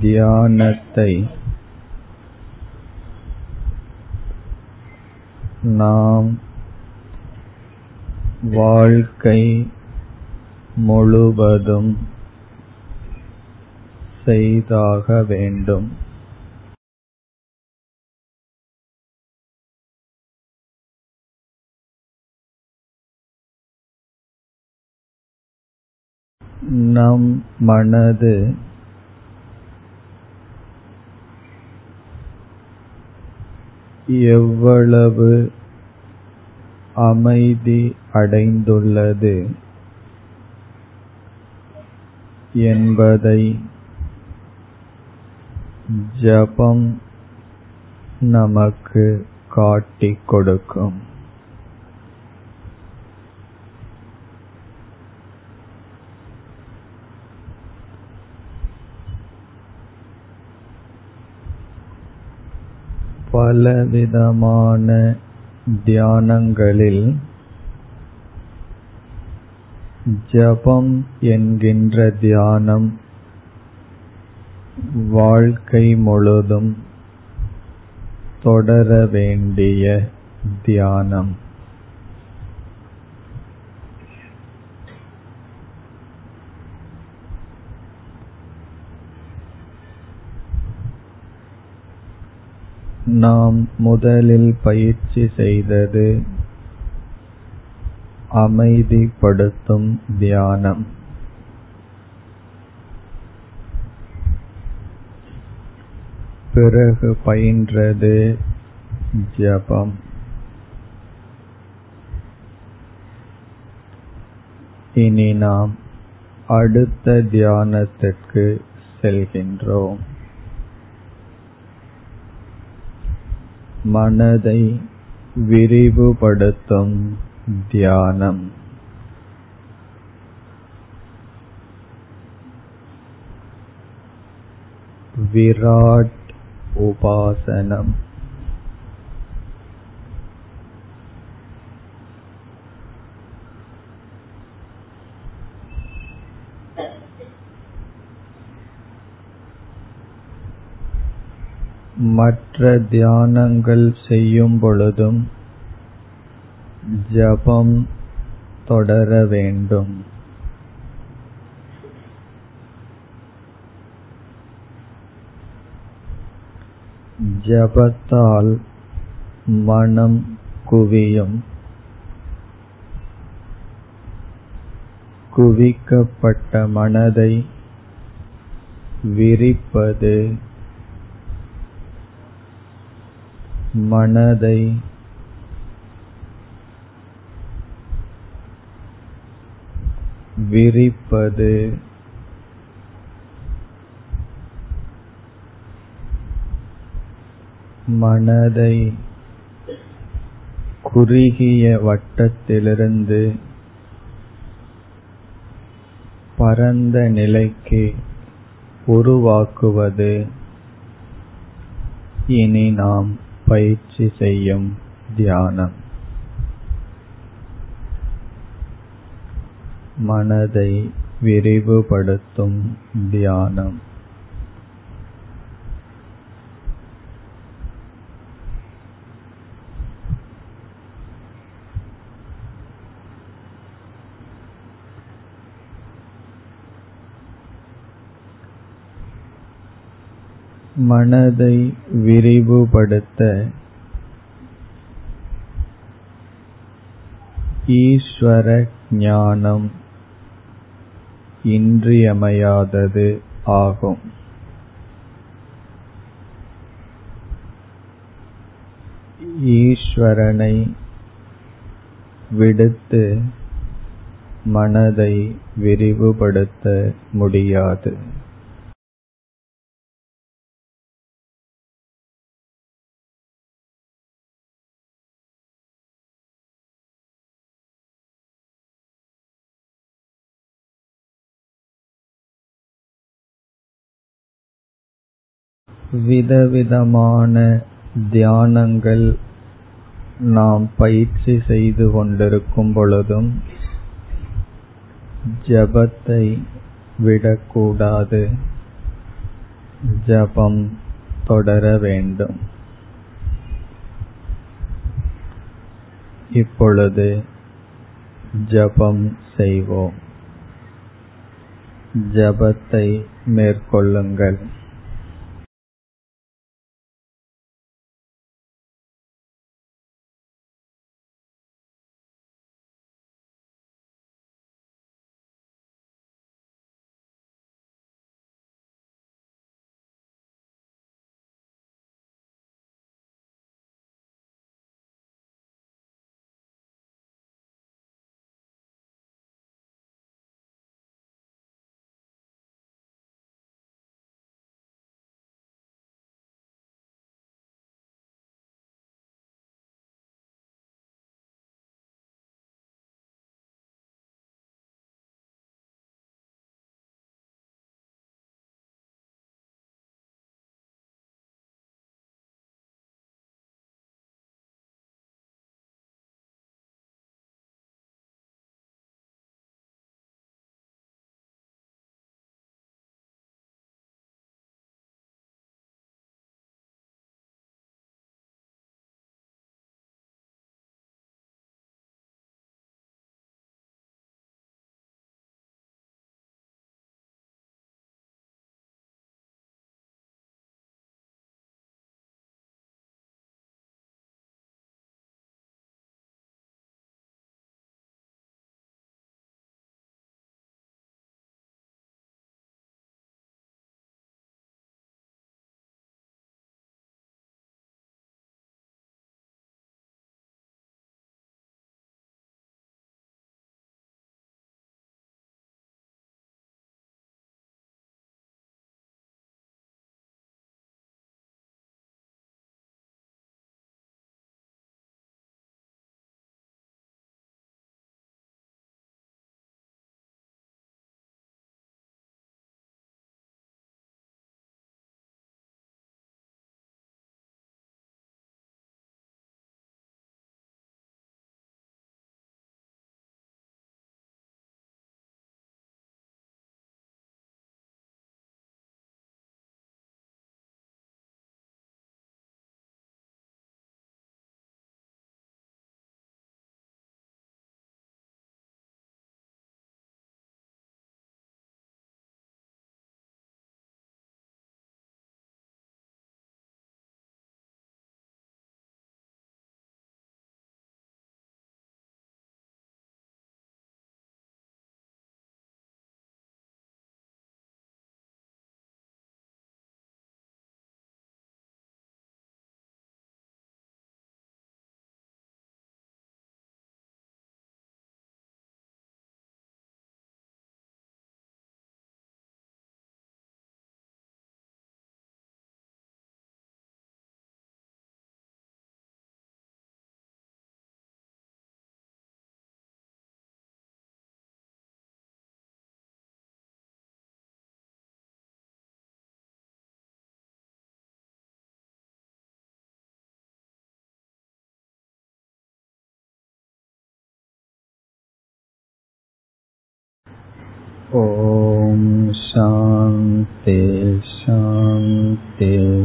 தியானத்தை நாம் வாழ்க்கை முழுவதும் செய்தாக வேண்டும். நம் மனது எவ்வளவு அமைதி அடைந்துள்ளது என்பதை ஜபம் நமக்கு காட்டிக் கொடுக்கும். பலவிதமான தியானங்களில் ஜபம் என்கின்ற தியானம் வாழ்க்கை முழுதும் தொடர வேண்டிய தியானம். நாம் முதலில் பயிற்சி செய்தது அமைதிப்படுத்தும் தியானம். பிறகு பயின்றது ஜபம். இனி நாம் அடுத்த தியானத்திற்கு செல்கின்றோம். மனதை விரிவுபடுத்தும் தியானம். விராட் உபாசனம். மற்ற தியானங்கள் செய்யும் பொழுதும் ஜபம் தொடர வேண்டும். ஜபத்தால் மனம் குவியும். குவிக்கப்பட்ட மனதை விரிப்பது மனதை விரிப்பது மனதை குறுகிய வட்டத்திலிருந்து பரந்த நிலைக்கு உருவாக்குவது இனி நாம் பயிற்சி செய்யும் தியானம். மனதை விரிவுபடுத்தும் தியானம். மனதை விரிவுபடுத்த ஈஸ்வர ஞானம் இன்றியமையாதது ஆகும். ஈஸ்வரனை விடுத்து மனதை விரிவுபடுத்த முடியாது. விதவிதமான தியானங்கள் நாம் பயிற்சி செய்து கொண்டிருக்கும் பொழுதும் ஜபத்தை விடக்கூடாது. ஜபம் தொடர வேண்டும். இப்பொழுது ஜபம் செய்வோம். ஜபத்தை மேற்கொள்ளுங்கள். ॐ शान्ति शान्ति